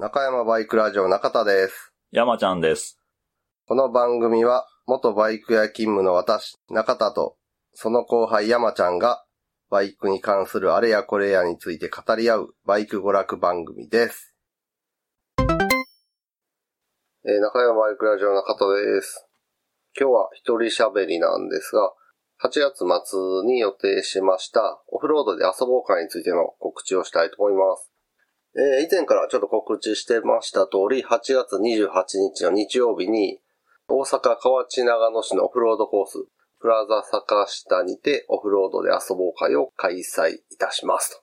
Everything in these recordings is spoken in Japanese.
中山バイクラジオ中田です。山ちゃんです。この番組は、元バイク屋勤務の私、中田と、その後輩山ちゃんが、バイクに関するあれやこれやについて語り合う、バイク娯楽番組です。えー中山バイクラジオ中田です。今日は一人喋りなんですが、8月末に予定しました、オフロードで遊ぼう会についての告知をしたいと思います。えー以前からちょっと告知してました通り、8月28日の日曜日に、大阪河内長野市のオフロードコース、プラザ坂下にてオフロードで遊ぼう会を開催いたします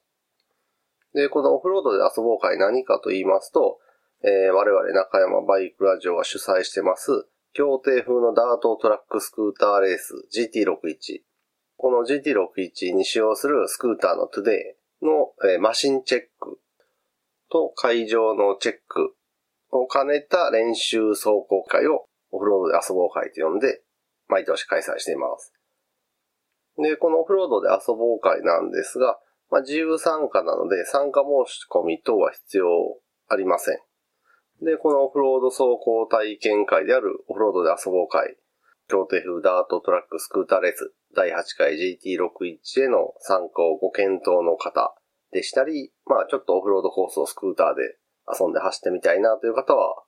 と。で、このオフロードで遊ぼう会何かと言いますと、えー我々中山バイクラジオが主催してます、協定風のダートトラックスクーターレース GT61。この GT61 に使用するスクーターのトゥデイの、えーマシンチェックと会場のチェックを兼ねた練習走行会をオフロードで遊ぼう会と呼んで、毎年開催しています。で、このオフロードで遊ぼう会なんですが、まあ、自由参加なので参加申し込み等は必要ありません。で、このオフロード走行体験会であるオフロードで遊ぼう会、協定風ダートトラックスクーターレース第8回 GT61 への参加をご検討の方でしたり、まあちょっとオフロードコースをスクーターで遊んで走ってみたいなという方は、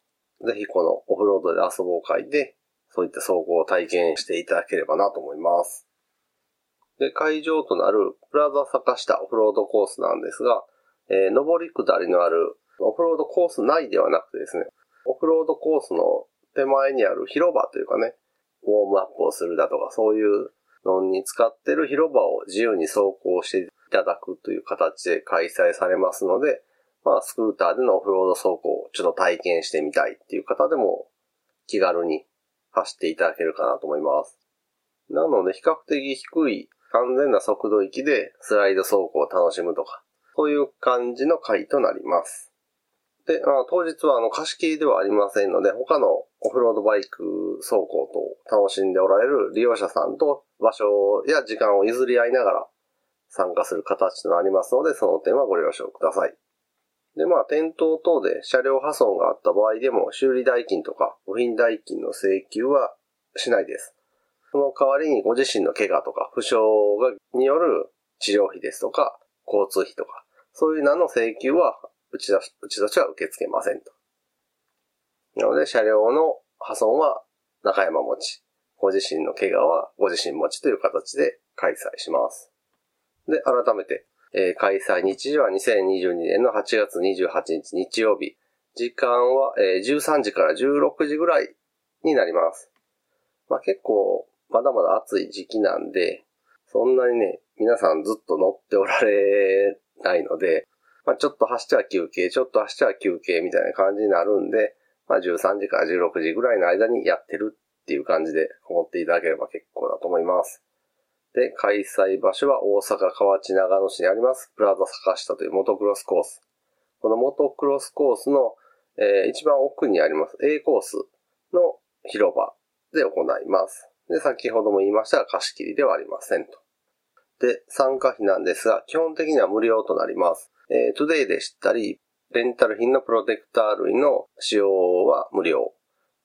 ぜひこのオフロードで遊ぼう会で、そういった走行を体験していただければなと思います。で、会場となるプラザ坂下オフロードコースなんですが、えー上り下りのあるオフロードコース内ではなくてですね、オフロードコースの手前にある広場というかね、ウォームアップをするだとか、そういうのに使ってる広場を自由に走行していただくという形で開催されますので、まあ、スクーターでのオフロード走行をちょっと体験してみたいっていう方でも気軽に走っていただけるかなと思います。なので、比較的低い安全な速度域でスライド走行を楽しむとか、そういう感じの回となります。で、まあ、当日はあの貸し切りではありませんので、他のオフロードバイク走行と楽しんでおられる利用者さんと場所や時間を譲り合いながら参加する形となりますので、その点はご了承ください。で、まあ、転倒等で車両破損があった場合でも修理代金とか部品代金の請求はしないです。その代わりにご自身の怪我とか負傷がによる治療費ですとか交通費とか、そういう名の請求はうちだうちとしては受け付けませんと。なので、車両の破損は中山持ち、ご自身の怪我はご自身持ちという形で開催します。で、改めて、えー開催日時は2022年の8月28日日曜日。時間は、えー13時から16時ぐらいになります。まあ結構、まだまだ暑い時期なんで、そんなにね、皆さんずっと乗っておられないので、まあちょっと走っては休憩、ちょっと走っては休憩みたいな感じになるんで、まあ13時から16時ぐらいの間にやってるっていう感じで思っていただければ結構だと思います。で、開催場所は大阪河内長野市にあります、プラザ坂下というモトクロスコース。このモトクロスコースの、えー一番奥にあります A コースの広場で行います。で、先ほども言いましたが貸し切りではありませんと。で、参加費なんですが、基本的には無料となります。えー、トゥデイでしたり、レンタル品のプロテクター類の使用は無料。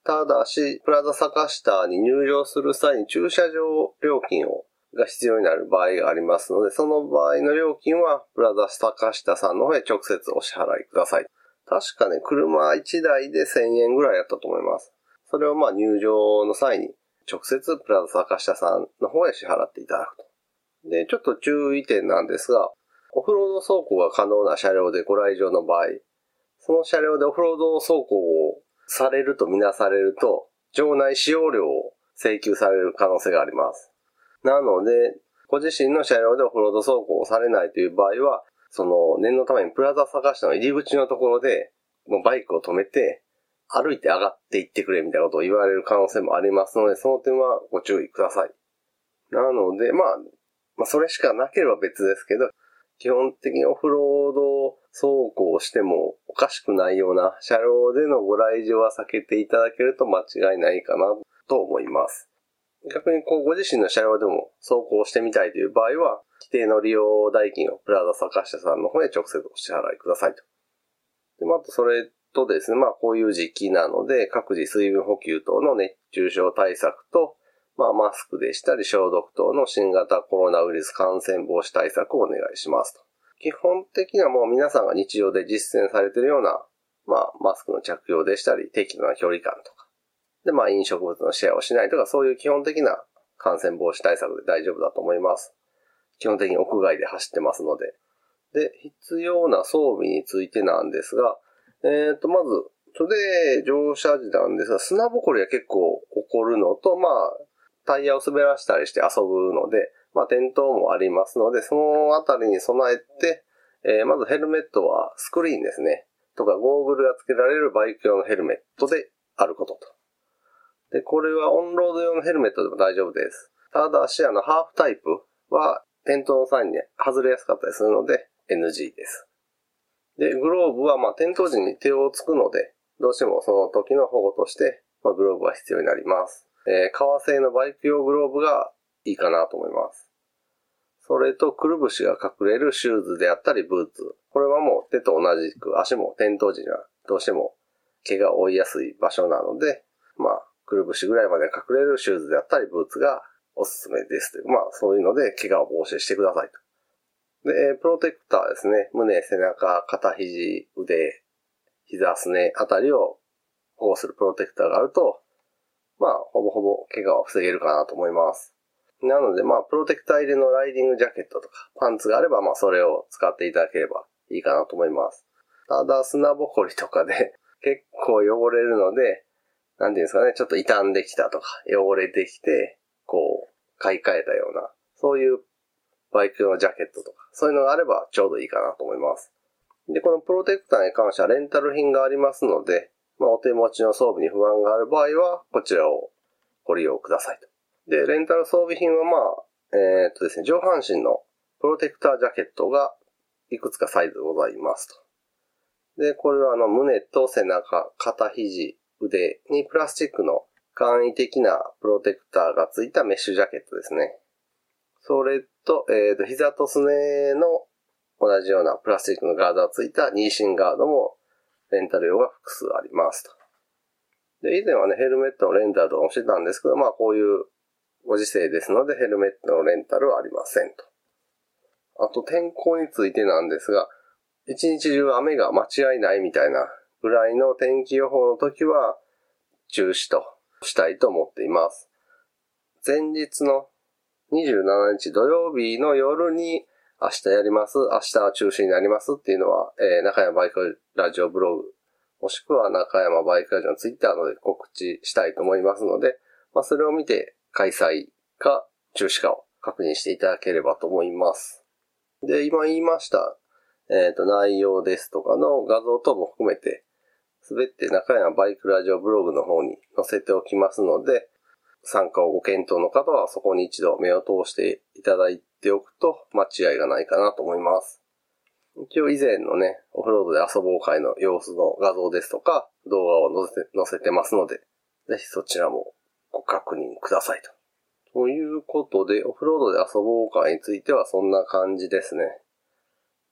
ただし、プラザ坂下に入場する際に駐車場料金をが必要になる場合がありますので、その場合の料金は、プラザ坂下さんの方へ直接お支払いください。確かね、車1台で1000円ぐらいやったと思います。それをまあ入場の際に、直接プラザ坂下さんの方へ支払っていただくと。で、ちょっと注意点なんですが、オフロード走行が可能な車両でご来場の場合、その車両でオフロード走行をされるとみなされると、場内使用料を請求される可能性があります。なので、ご自身の車両でオフロード走行をされないという場合は、その念のためにプラザ坂下の入り口のところで、もうバイクを止めて、歩いて上がっていってくれみたいなことを言われる可能性もありますので、その点はご注意ください。なので、まあ、まあ、それしかなければ別ですけど、基本的にオフロード走行してもおかしくないような車両でのご来場は避けていただけると間違いないかなと思います。逆にこうご自身の車両でも走行してみたいという場合は、規定の利用代金をプラザ坂下さんの方へ直接お支払いくださいと。で、またそれとですね、まあこういう時期なので、各自水分補給等の熱中症対策と、まあマスクでしたり消毒等の新型コロナウイルス感染防止対策をお願いしますと。基本的にはもう皆さんが日常で実践されているような、まあマスクの着用でしたり、適度な距離感とか。で、まあ飲食物のシェアをしないとか、そういう基本的な感染防止対策で大丈夫だと思います。基本的に屋外で走ってますので。で、必要な装備についてなんですが、えっ、ー、と、まず、それで乗車時なんですが、砂ぼこりは結構起こるのと、まあ、タイヤを滑らしたりして遊ぶので、まあ、転倒もありますので、そのあたりに備えて、えー、まずヘルメットはスクリーンですね。とか、ゴーグルが付けられるバイク用のヘルメットであることと。で、これはオンロード用のヘルメットでも大丈夫です。ただし、あの、ハーフタイプは転倒の際に外れやすかったりするので NG です。で、グローブはまあ転倒時に手をつくので、どうしてもその時の保護として、まあ、グローブは必要になります。えー、革製のバイク用グローブがいいかなと思います。それと、くるぶしが隠れるシューズであったり、ブーツ。これはもう手と同じく足も転倒時にはどうしても毛が負いやすい場所なので、まあ、くるぶしぐらいまで隠れるシューズであったり、ブーツがおすすめですという。まあ、そういうので、怪我を防止してくださいと。で、プロテクターですね。胸、背中、肩肘、腕、膝、すねあたりを保護するプロテクターがあると、まあ、ほぼほぼ怪我を防げるかなと思います。なので、まあ、プロテクター入りのライディングジャケットとか、パンツがあれば、まあ、それを使っていただければいいかなと思います。ただ、砂ぼこりとかで結構汚れるので、なんていうんですかね、ちょっと傷んできたとか、汚れてきて、こう、買い替えたような、そういうバイクのジャケットとか、そういうのがあればちょうどいいかなと思います。で、このプロテクターに関してはレンタル品がありますので、まあ、お手持ちの装備に不安がある場合は、こちらをご利用くださいと。で、レンタル装備品はまあ、えー、っとですね、上半身のプロテクタージャケットがいくつかサイズございますと。で、これはあの胸と背中、肩肘、腕にプラスチックの簡易的なプロテクターがついたメッシュジャケットですね。それと、えっ、ー、と、膝とすねの同じようなプラスチックのガードがついたニーシンガードもレンタル用が複数ありますと。で、以前はね、ヘルメットのレンタルとかもしてたんですけど、まあこういうご時世ですのでヘルメットのレンタルはありませんと。あと天候についてなんですが、一日中雨が間違いないみたいなぐらいの天気予報の時は中止としたいと思っています。前日の27日土曜日の夜に明日やります、明日は中止になりますっていうのは、えー、中山バイクラジオブログ、もしくは中山バイクラジオのツイッターので告知したいと思いますので、まあ、それを見て開催か中止かを確認していただければと思います。で、今言いました、えっ、ー、と、内容ですとかの画像等も含めて、すべて中山バイクラジオブログの方に載せておきますので、参加をご検討の方はそこに一度目を通していただいておくと間違いがないかなと思います。一応以前のね、オフロードで遊ぼう会の様子の画像ですとか動画を載せ載せてますので、ぜひそちらもご確認くださいと。ということで、オフロードで遊ぼう会についてはそんな感じですね。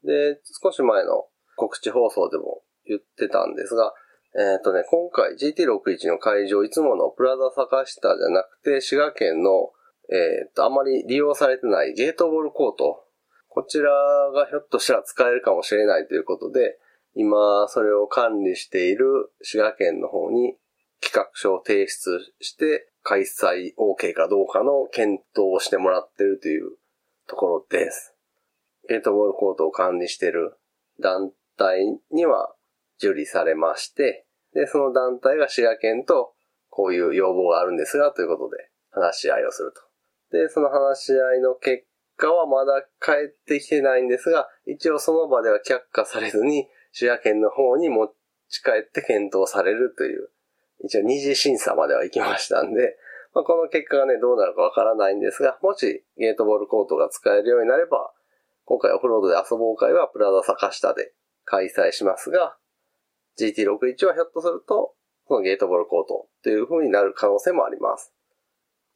で、少し前の告知放送でも言ってたんですが、えっ、ー、とね、今回 GT61 の会場、いつものプラザ坂下じゃなくて、滋賀県の、えっ、ー、と、あまり利用されてないゲートボールコート。こちらがひょっとしたら使えるかもしれないということで、今、それを管理している滋賀県の方に企画書を提出して、開催 OK かどうかの検討をしてもらってるというところです。ゲートボールコートを管理している団体には受理されまして、で、その団体が滋賀県とこういう要望があるんですが、ということで話し合いをすると。で、その話し合いの結果はまだ返ってきてないんですが、一応その場では却下されずに、滋賀県の方に持ち帰って検討されるという、一応二次審査までは行きましたんで、まあ、この結果がね、どうなるかわからないんですが、もしゲートボールコートが使えるようになれば、今回オフロードで遊ぼう会はプラザ坂下で開催しますが、GT61 はひょっとすると、そのゲートボールコートっていう風になる可能性もあります。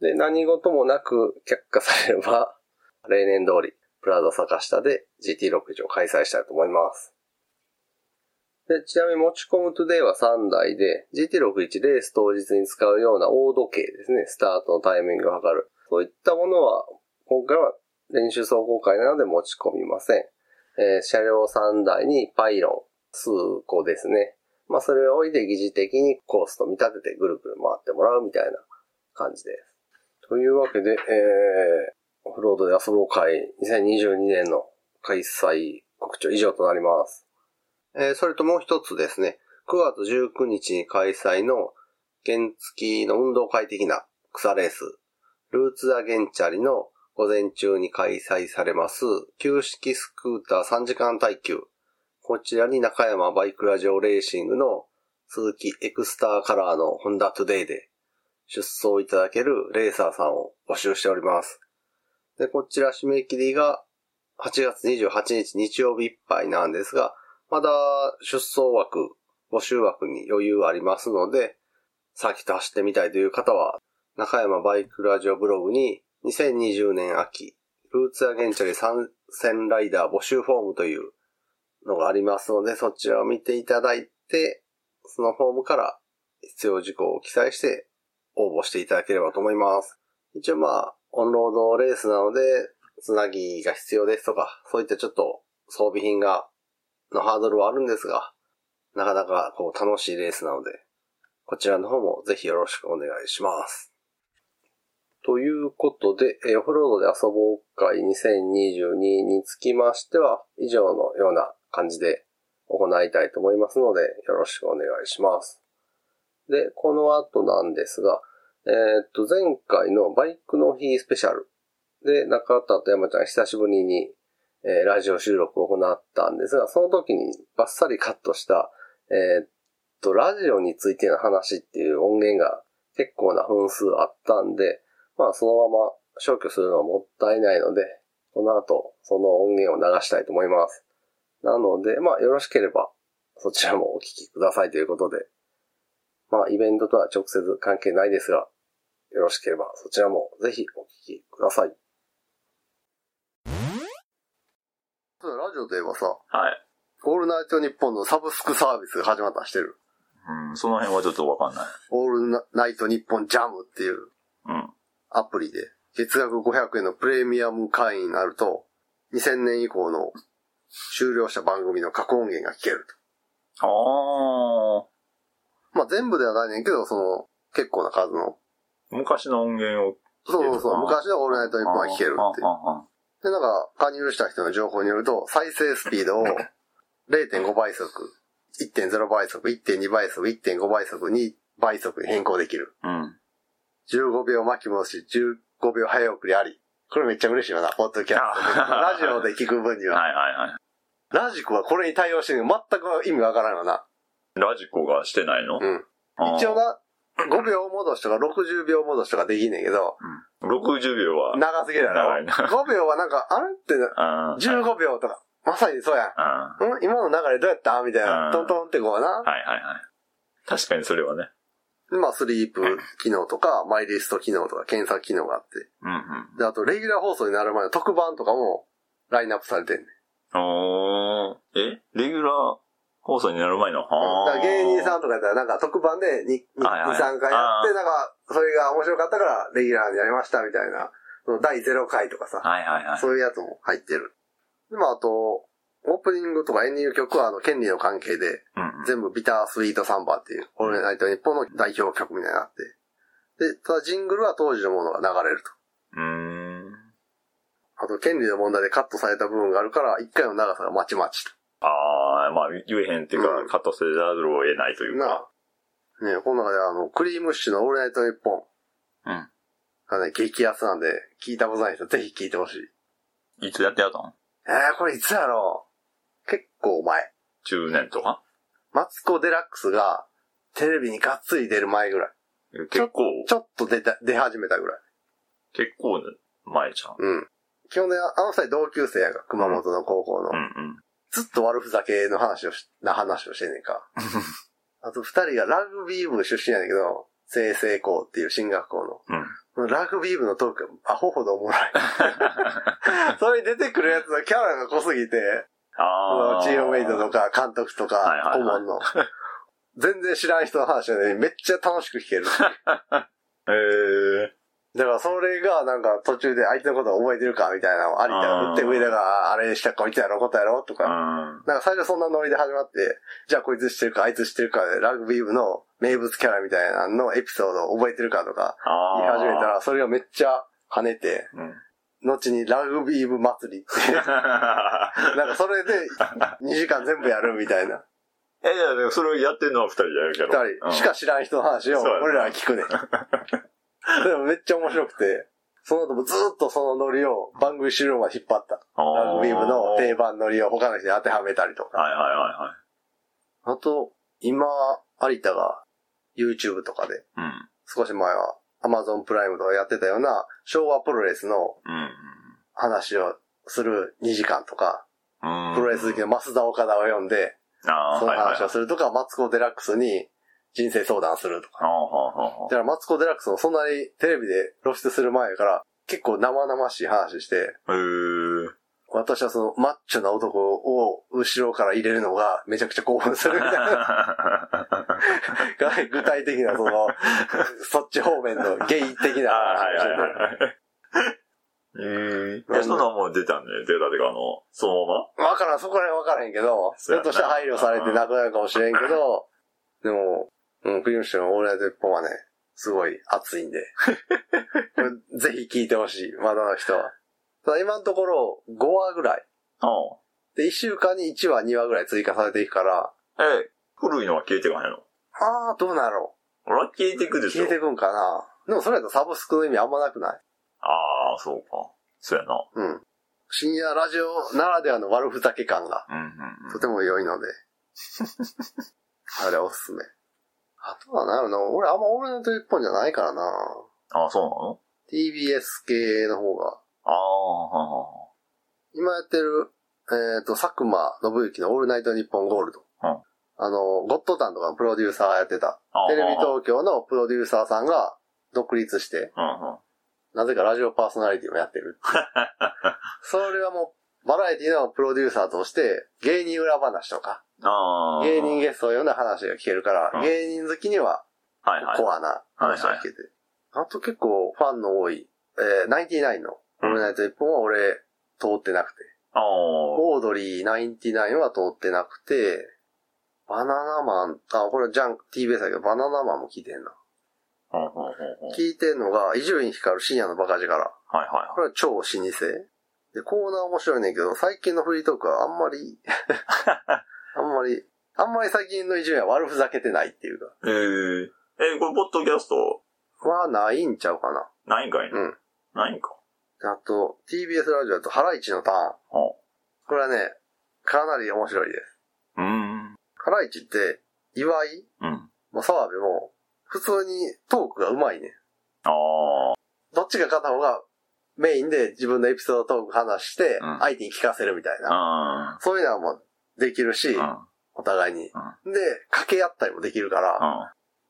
で、何事もなく却下されれば、例年通り、プラザ坂下で GT61 を開催したいと思います。で、ちなみに持ち込むトゥデイは3台で、GT61 レース当日に使うような大時計ですね。スタートのタイミングを測る。そういったものは、今回は練習走行会なので持ち込みません。えー、車両3台にパイロン数個ですね。まあそれを置いて疑似的にコースと見立ててぐるぐる回ってもらうみたいな感じです。というわけで、えー、オフロードで遊ぼう会2022年の開催告知以上となります。えー、それともう一つですね、9月19日に開催の原付きの運動会的な草レース、ルーツアゲンチャリの午前中に開催されます、旧式スクーター3時間耐久。こちらに中山バイクラジオレーシングの鈴木エクスターカラーのホンダトゥデイで出走いただけるレーサーさんを募集しております。で、こちら締め切りが8月28日日曜日いっぱいなんですが、まだ出走枠、募集枠に余裕ありますので、さっきと走ってみたいという方は、中山バイクラジオブログに2020年秋、ルーツアゲンチャリ参戦ライダー募集フォームというのがありますので、そちらを見ていただいて、そのフォームから必要事項を記載して応募していただければと思います。一応まあ、オンロードレースなので、つなぎが必要ですとか、そういったちょっと装備品が、のハードルはあるんですが、なかなかこう楽しいレースなので、こちらの方もぜひよろしくお願いします。ということで、オフロードで遊ぼう会2022につきましては、以上のような感じで行いたいと思いますので、よろしくお願いします。で、この後なんですが、えー、っと、前回のバイクの日スペシャルで、中田と山ちゃん久しぶりに、えー、ラジオ収録を行ったんですが、その時にバッサリカットした、えー、っと、ラジオについての話っていう音源が結構な分数あったんで、まあそのまま消去するのはもったいないので、この後その音源を流したいと思います。なので、まあよろしければそちらもお聞きくださいということで、まあイベントとは直接関係ないですが、よろしければそちらもぜひお聞きください。ラジオといえばさ、はい。オールナイトニッポンのサブスクサービスが始まったんしてる？うん、その辺はちょっとわかんない。オールナイトニッポンジャムっていうアプリで、月額500円のプレミアム会員になると、2000年以降の終了した番組の過去音源が聞けると。ああ。まあ全部ではないねんけど、その、結構な数の。昔の音源をそうそうそう、昔のオールナイトニッポンは聞けるっていう。で、なんか、加入した人の情報によると、再生スピードを0.5倍速、1.0倍速、1.2倍速、1.5倍速、2倍速に変更できる。うん。15秒巻き戻し、15秒早送りあり。これめっちゃ嬉しいよな、ポッドキャスト。ラジオで聞く分には。はいはいはい。ラジコはこれに対応してるの全く意味わからんよな。ラジコがしてないの？うん。一応な、5秒戻しとか60秒戻しとかできんねんけど、うん、60秒は長すぎるやろ？長いな。5秒はなんか、あれって15 秒とか、まさにそうや。うん、今の流れどうやった？みたいな。トントンってこうな。はいはいはい。確かにそれはね。まあ、スリープ機能とか、マイリスト機能とか、検索機能があって。うんうん。で、あと、レギュラー放送になる前の特番とかも、ラインナップされてんねん。おー。放送になる前の。だ芸人さんとかやったら、なんか特番で2、2、2 3回やって、なんか、それが面白かったから、レギュラーにやりましたみたいな、その第0回とかさ、はいはいはい。そういうやつも入ってる。で、まあ、あと、オープニングとかエンディング曲は、あの、権利の関係で、全部ビタースイートサンバっていう、オールナイト日本の代表曲みたいになって。で、ただジングルは当時のものが流れると。うん。あと、権利の問題でカットされた部分があるから、一回の長さがまちまちと。ああ、まあ、言えへんっていうか、うん、カットせざるを得ないというか。なあ。ねこの中であの、クリームッシュのオールナイトニッポン。うん。がね、激安なんで、聞いたことない人ぜひ聞いてほしい。いつやってやったのえー、これいつやろう？結構前。10年とか？マツコデラックスが、テレビにがっつり出る前ぐらい。結構？ちょっと出た、出始めたぐらい。結構前じゃん。うん。基本で、あの二人同級生やが、熊本の高校の。うんうん。ずっと悪ふざけの話をし、な話をしてんねんか。あと二人がラグビー部出身やねんけど、清成校っていう進学校の。うん。ラグビー部のトークアホほどおもろい。それに出てくるやつのキャラが濃すぎて、ああ。チームメイトとか監督とはいか顧問の。全然知らん人の話なのにめっちゃ楽しく聞ける。ええだからそれがなんか途中で相手のことを覚えてるかみたいなのをありたら振って上田があれしたこいつやろ、ことやろとうか。ん。なんか最初そんなノリで始まって、じゃあこいつ知ってるかあいつ知ってるかでラグビー部の名物キャラみたいなののエピソードを覚えてるかとか。言い始めたら、それがめっちゃ跳ねて、うん。後にラグビー部祭りって、なんかそれで2時間全部やるみたいな。え、いや、でもそれをやってるのは二人でやるけど。二人しか知らん人の話を俺らは聞くねん。でもめっちゃ面白くて、その後もずーっとそのノリを番組終了まで引っ張った。うんラグビー部の定番。番ノリを他の人に当てはめたりとか。はいはいはいはい。あと、今、有田が YouTube とかで、うん。少し前は Amazon プライムとかやってたような昭和プロレスのうん。話をする2時間とか、うん。プロレス好きの増田岡田を呼んで、ああ、そのはいはいはい話をするとか、マツコ・デラックスに人生相談するとか。はあはあはあだからマツコ・デラックスもそんなにテレビで露出する前から結構生々しい話して。私はそのマッチョな男を後ろから入れるのがめちゃくちゃ興奮するみたいな。具体的なその、そっち方面のゲイ的な話。ええ。え、そんなんもう出たんね。出たてか、あの、そのまわからん、そこら辺わからへんけど、ちょっとした配慮されてなくなるかもしれんけど、でも、うん、クリームシチューのオールナイト一本はね、すごい熱いんで。ぜひ聞いてほしい、まだの人は。ただ今のところ5話ぐらい。まで、1週間に1話、2話ぐらい追加されていくから、あ。え、古いのは消えてかへんの？あー、どうなろ俺は消えてくうでしょ。消えてくんかなでもそれだとサブスクの意味あんまなくない？ああ、そうか。そうやな。うん。深夜ラジオならではの悪ふざけ感がうんうんとても良いので。あれおすすめ。あとはなんやろな、俺あんまオールナイト一本じゃないからな。ああ、そうなの？TBS 系の方が。ああ、ははは今やってる、えっ、と、佐久間信之のオールナイト日本ゴールド。うんあの、ゴッドタンとかのプロデューサーやってた。ああテレビ東京のプロデューサーさんが独立して、うんうん。なぜかラジオパーソナリティもやってる。それはもう、バラエティのプロデューサーとして、芸人裏話とか、ああ。芸人ゲストを呼んだ話が聞けるから、うん芸人好きにははいはい。コアな話が聞けて。あと結構ファンの多い、えー、ナインティナインのオールナイト一本は俺通ってなくて。ああ。オードリーナインティナインは通ってなくて、バナナマン、あ、これジャン、TBS だけど、バナナマンも聞いてんな。聞いてんのが、伊集院光る深夜のバカ力。はいはいこれは超老舗。で、コーナー面白いねんけど、最近のフリートークはあんまり、あんまり、あんまり最近の伊集院は悪ふざけてないっていうか、えー、え、これ、ポッドキャスト、はないんちゃうかな。ないんかいな、うん。ないんか。あと、TBS ラジオだと、ハライチのターン。ほこれはね、かなり面白いです。う。ん。ハライチって、岩井？うん。も澤部も、普通にトークが上手いねん。ああ。どっちが片方がメインで自分のエピソードトーク話してうん、相手に聞かせるみたいな。あそういうのはもうできるしー。う、ん。お互いに。うで、掛け合ったりもできるから、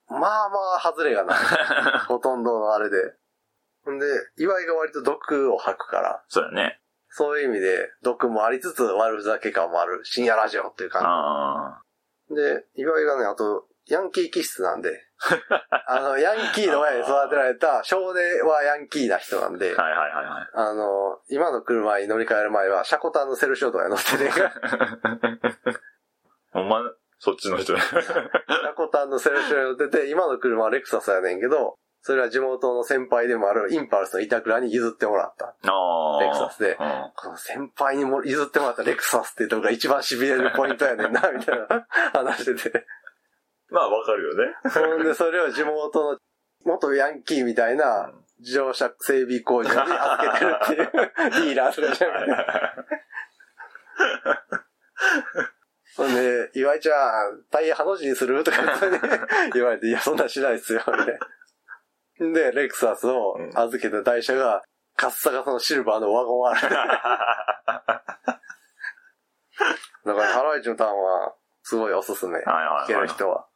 うん。まあまあ外れがない。ほとんどのあれで。んで、岩井が割と毒を吐くから、そうやね。そういう意味で毒もありつつ悪ふざけ感もある深夜ラジオっていう感あじ。で、岩井がね、あと、ヤンキー気質なんで、あの、ヤンキーの親に育てられた少年はヤンキーな人なんであ。、はいはいはいはい。あの、今の車に乗り換える前は、シャコタンのセルショートが乗ってて、シ ほんま、そっちの人ね。ャコタンのセルショートに乗ってて、今の車はレクサスやねんけど、それは地元の先輩でもあるインパルスの板倉に譲ってもらった。レクサスでうん。この先輩にも譲ってもらったレクサスっていうとこが一番痺れるポイントやねんな、みたいな話してて。まあ、わかるよね。ほんで、それを地元の元ヤンキーみたいな自動車整備工場に預けてるっていうディーラーするじゃん。ほんで、岩井ちゃん、タイヤハの字にする？とか言ってね言われて、いや、そんなんしないっすよ、みたいなで、レクサスを預けた台車が、カッサカサのシルバーのワゴンある。だから、ハライチのターンは、すごいおすすめ。はいはいはい聞ける人は。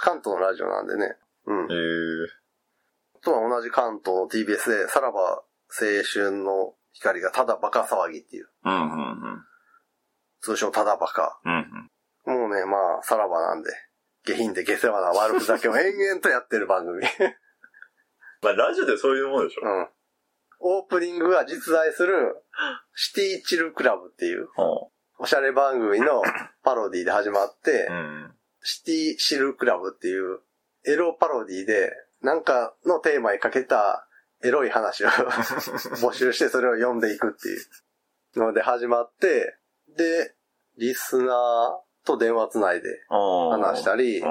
関東のラジオなんでね。うん。えー、あとは同じ関東の TBS で、さらば青春の光がただバカ騒ぎっていう。うんうんうん。通称ただバカ。うん。もうね、まあ、さらばなんで、下品で下世話な悪ふざけを延々とやってる番組。まあ、ラジオでそういうもんでしょ。うん。オープニングが実在する、シティチルクラブっていう、ほおしゃれ番組のパロディで始まって、う。うん。シティシルクラブっていう、エロパロディで、なんかのテーマにかけたエロい話を 募集してそれを読んでいくっていうので始まって、で、リスナーと電話つないで話したり。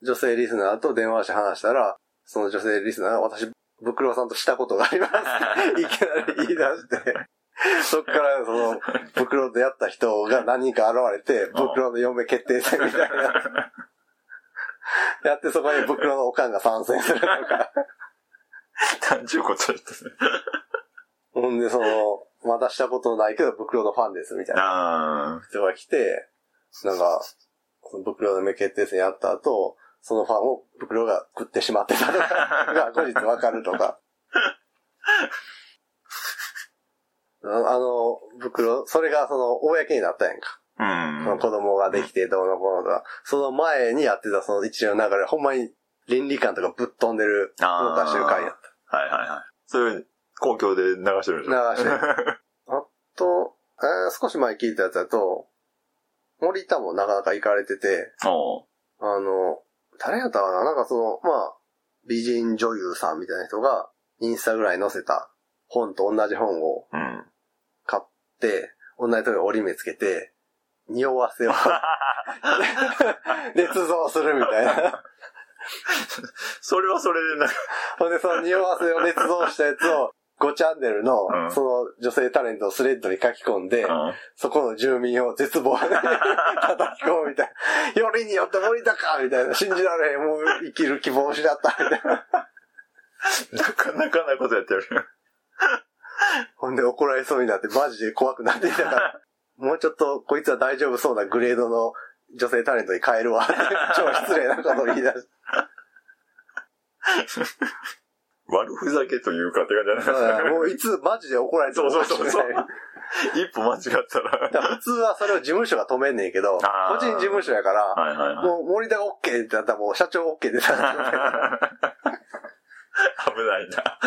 女性リスナーと電話して話したら、その女性リスナーが私、ブクロさんとしたことがあります。いきなり言い出して、そっからその、ブクロでやった人が何人か現れて、ブクロの嫁決定戦みたいな。やってそこにブクロのおかんが参戦するとか。単純こと言ってね。ほんでその、まだしたことないけど、ブクロのファンですみたいなあ人が来て、なんか、ブクロの嫁決定戦やった後、そのファンをブクロが食ってしまってたとかが後日わかるとか。ああの、袋、それがその、公になったやんか。あ。うん。その子供ができてどうのこうのとか。その前にやってたその一連の流れ、ほんまに倫理観とかぶっ飛んでる、動画集会やっはいはいはい。それ、公共で流してるんでしょ流してるた。あと、えー少し前聞いたやつだと、森田もなかなか行かれてて、あの、誰やったかな？なんかその、まあ、美人女優さんみたいな人が、インスタぐらいに載せた本と同じ本をうん。買って、同じとこに折り目つけて、匂わせを 捏造するみたいな。それはそれでなんか、ほんで、その匂わせを捏造したやつを、5チャンネルのう、んその女性タレントをスレッドに書き込んで、うんそこの住民を絶望で 叩き込むみたいな。よりによって森田かみたいな。信じられへん。もう生きる希望を失ったみたいな。なかなかなことやってる。ほんで怒られそうになってマジで怖くなってきたから、もうちょっとこいつは大丈夫そうなグレードの女性タレントに変えるわって。超失礼なことを言い出して。悪ふざけというかって感じじゃないだからもういつマジで怒られてもおかしくないそうそうそう一歩間違ったら。だから普通はそれを事務所が止めんねんけど、個あー人事務所やから、はいはいはい。もう森田が OK ってなったらもう社長 OK でた危ないな。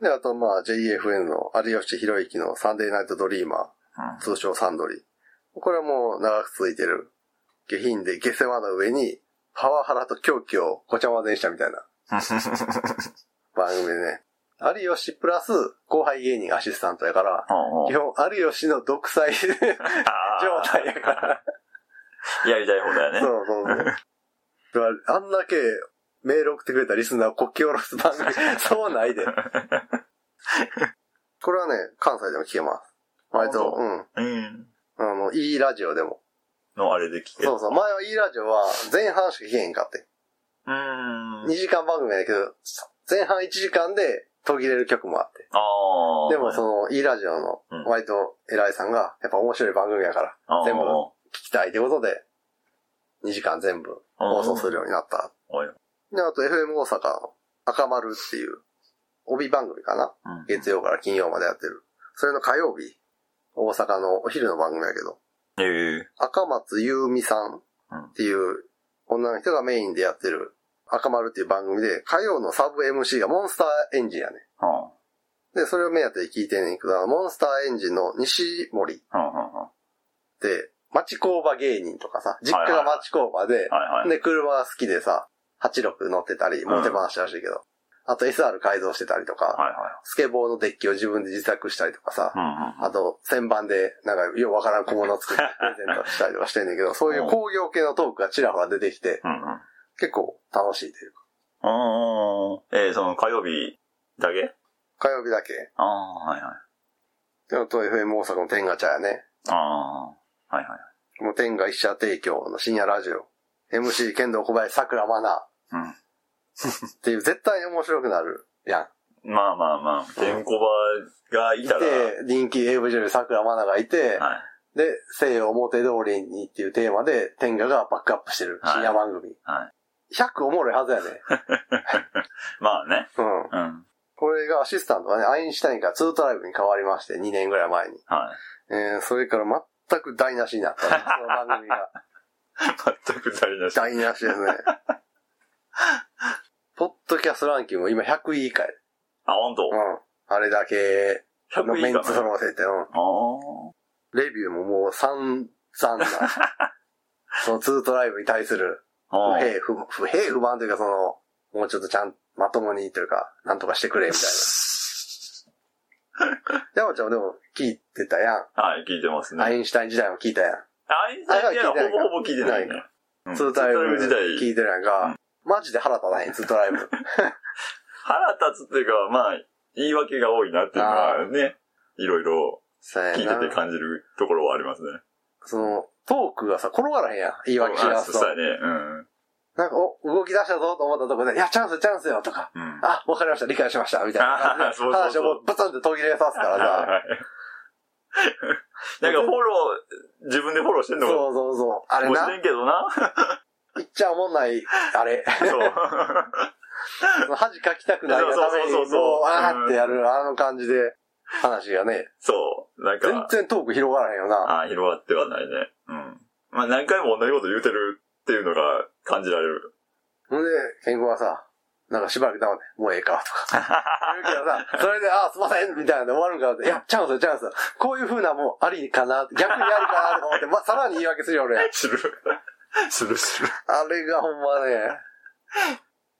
で、あとまあ JFN の有吉弘行のサンデーナイトドリーマー、通称サンドリ。これはもう長く続いてる。下品で下世話の上に、パワハラと狂気をごちゃ混ぜにしたみたいな 番組でね。有吉プラス後輩芸人アシスタントやから、基本有吉の独裁 状態やから。やりたい方だよね。そうそうそう。あんだけメール送ってくれたリスナーをこき下ろす番組、そうないで。これはね、関西でも聞けます。割と、あうん。うん。あの、いいラジオでも。のあれで聞ける。そうそう。前はいいラジオは前半しか聞けへんかって。うーん。2時間番組やけど、前半1時間で途切れる曲もあって。ああ。でもその、いいラジオのうん割と偉いさんが、やっぱ面白い番組やから、全部聞きたいってことで、2時間全部放送するようになった。おいで、あと FM 大阪の赤丸っていう、帯番組かなうん月曜から金曜までやってる。それの火曜日、大阪のお昼の番組やけど、ええ赤松優美さんっていう女の人がメインでやってる赤丸っていう番組で、火曜のサブ MC がモンスターエンジンやね。はで、それを目当てに聞いてんねんけど、モンスターエンジンの西森あ。はあはって、町工場芸人とかさ、実家が町工場で、あはいはい。で、車が好きでさ、86乗ってたり、モテ話らしいけど、あと SR 改造してたりとか、はいはスケボーのデッキを自分で自作したりとかさい。う、んうん。あと、旋盤で、なんか、ようわからん小物を作ってプレゼントしたりとかしてんねんけど、そういう工業系のトークがちらほら出てきて、うんうん。結構楽しいというか。ああ。えー、その火曜日だけ？火曜日だけ。ああ、はいはい。であと FM 大阪の天ガ茶やね。ああ。はいはい。もう天下一社提供の深夜ラジオ。MC 剣道小林桜マナうん。ーっていう絶対に面白くなるやん。まあまあまあ、ケンコバがいたら、で、人気 AV 女優桜マナがいて、はい。で、西洋表通りにっていうテーマで、天下がバックアップしてる深夜番組。はい。100おもろいはずやね。まあね。うん。うん。これがアシスタントがね、アインシュタインからツートライブに変わりまして、2年ぐらい前に。はえー、それから全く台無しになった、ね、その番組が。全く台無し。台無しですね。ポッドキャストランキングも今100位以下や。あ、本当？うん。あれだけの100位以下メンツ揃わせて、うん。ああ。レビューももう散々な、そのツートライブに対する不平不、不平不満というかその、もうちょっとちゃん、まともにというか、なんとかしてくれ、みたいな。山ちゃんもでも聞いてたやん。はい、聞いてますね。アインシュタイン時代も聞いたやん。アインシュタイン時代ほぼほぼ聞いてないね。うんツートライブ時代。聞いてるやんか。マジで腹立たへん、ツートライブ。腹立つっていうか、まあ、言い訳が多いなっていうのはね、いろいろ聞いててな。感じるところはありますね。その、トークがさ、転がらへんやん。言い訳しだすとそう。やね。うん。なんか、お、動き出したぞと思ったところで、いや、チャンス、チャンスよとか、うん。あ、わかりました、理解しました、みたいな感じで。そうそうそう話をもうブツンって途切れさすからさ。はい なんかフォロー、自分でフォローしてんのかそうそうそう。あれもしな、れんけどな。言っちゃおもんない、あれ。そう。恥かきたくないがために、もう、あーってやる、あの感じで、話がね、そう。なん全か、然トーク広がらへんよな。ああ、広がってはないね。うん。まあ何回も同じこと言うてるっていうのが感じられる。ほんで、健康はさ、なんかしばらく黙って、もうええか、とか。言うけどさ、それで、あー、すいません、みたいなんで終わるんかって、いや、チャンスよ、チャンス。こういう風なもんありかな、逆にあるかな、とか思って、ま、さらに言い訳するよ、俺。する。するする。あれがほんまね、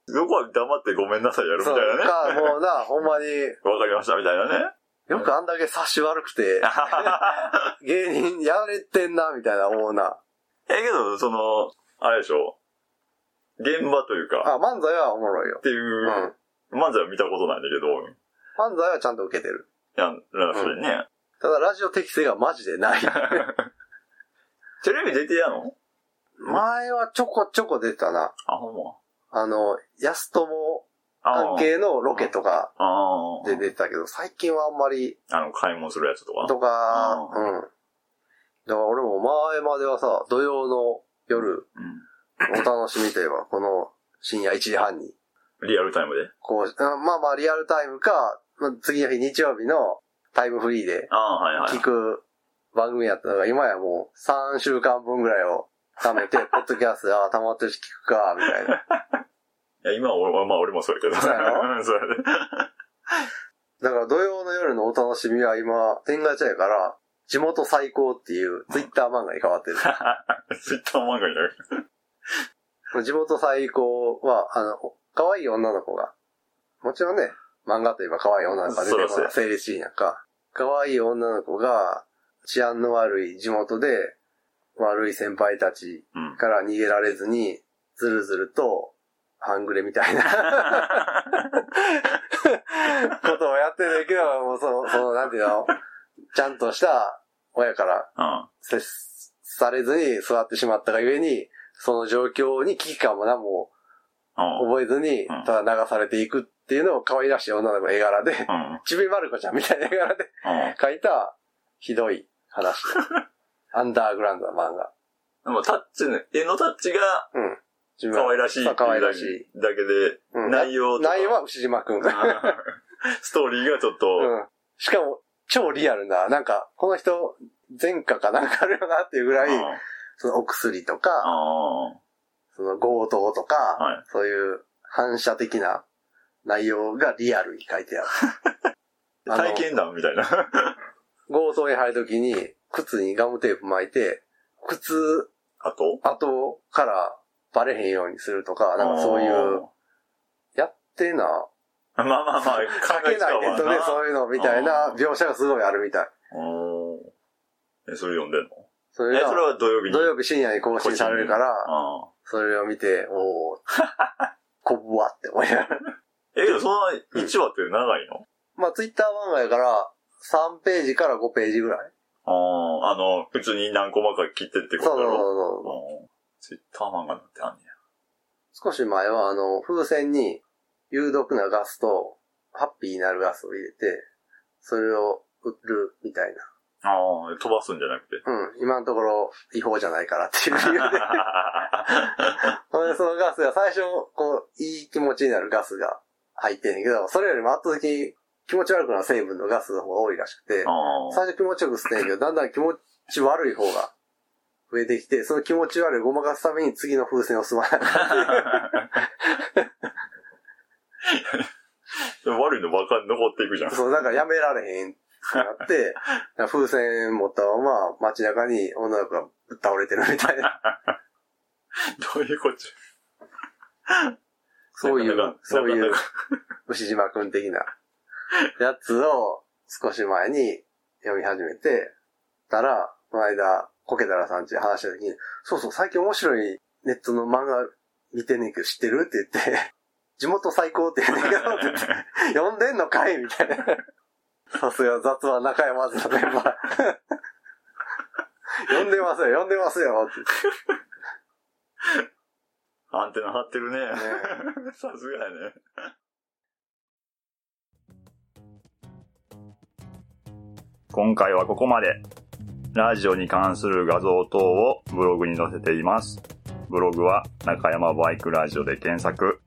どこは黙ってごめんなさいやるみたそいうなね。か、もうな、ほんまに、わかりましたみたいなね。よくあんだけ察し悪くて、芸人やれてんな、みたいな思うな。え、けど、その、あれでしょ。現場というか、あ、漫才はおもろいよっ。ていうん。う、漫才は見たことないんだけど、漫才はちゃんと受けてる。いや、らそれね。ただ、ラジオ適性がマジでない。テレビ出てやんの？前はちょこちょこ出てたな。あ、ほんま。あの、安友あ関係のロケとか。で出てたけど、最近はあんまり、あの、買い物するやつとか。とか、あうん。だから俺も前まではさ、土曜の夜、うん。お楽しみといえば、この深夜1時半に、リアルタイムで？こう、うんまあまあリアルタイムか、まあ次の日日曜日のタイムフリーで。聞く番組やったのが、今やもう3週間分ぐらいを貯めて、ポッドキャストで、ああ、溜まってるし聞くか、みたいな。いや、今は俺、まあ俺もそうやけど。そうやろ？う んそう。だから土曜の夜のお楽しみは今、天下茶屋から、地元最高っていうツイッター漫画に変わってる。ツイッター漫画になる。地元最高は、あの、可愛い女の子が、もちろんね、漫画といえば可愛い女の子が出てこない成立しいんやんか。可愛い女の子が、治安の悪い地元で、悪い先輩たちうん。から逃げられずに、ずるずると、半グレみたいなことをやってるけど、もうその、その、なんていうの、ちゃんとした親からうん。接されずに座ってしまったがゆえに、その状況に危機感も何もうん。覚えずにうん、ただ流されていくっていうのを可愛らしい女の子の絵柄で、うん。ちびまる子ちゃんみたいな絵柄でうん。描いたひどい話。アンダーグラウンドな漫画。でもタッチね、絵のタッチがうん。ちびま可る愛らしいっていうそう可愛らしい。だけで、うん内容とか内容は牛島くん。うん。ストーリーがちょっと、しかも、超リアルな、なんか、この人、前科かなんかあるよなっていうぐらい、うんそのお薬とか、あその強盗とか、はいそういう反射的な内容がリアルに書いてある。あ。あの体験談みたいな。強盗に入るときに、靴にガムテープ巻いて、靴あと後からバレへんようにするとか、なんかそういう、やってな。まあまあまあ、書けないネットでそういうのみたいな描写がすごいあるみたい。うん。え、それ読んでんの？それえ、それが、は土曜日に？土曜日深夜に更新されるから、あそれを見て、おー、こぶわって思いながら。ー え、けどその1話って長いの？まあ、ツイッター漫画やから、3ページから5ページぐらい。ああ、あの、普通に何コマか切ってってことだそうそうそうろそう。うんツイッター漫画なんてあんね少し前は、あの、風船に有毒なガスと、ハッピーになるガスを入れて、それを売るみたいな。や。ああ、飛ばすんじゃなくて。うん。今のところ違法じゃないからっていう 理由で。ほんで、そのガスが最初、こう、いい気持ちになるガスが入ってんねんけど、それよりも圧倒的に気持ち悪くなる成分のガスの方が多いらしくて、最初気持ちよく吸ってんけど、だんだん気持ち悪い方が増えてきて、その気持ち悪いごまかすために次の風船を吸わない 悪いのばか残っていくじゃん。そう、なんかやめられへんってなって、風船持ったまま街中に女の子が倒れてるみたいな。どういうこっちそういう、そういう、牛島くん的な やつを少し前に読み始めて、たら、この間、コケタラさんち話した時に、そうそう、最近面白いネットの漫画見てんねんけど知ってるって言って、地元最高って言うんだけど、読んでんのかいみたいな。さすが雑は中山津のメンバー。読んでますよ、読んでますよって。アンテナ張ってるね。ねさすがやね。今回はここまで。ラジオに関する画像等をブログに載せています。ブログは中山バイクラジオで検索。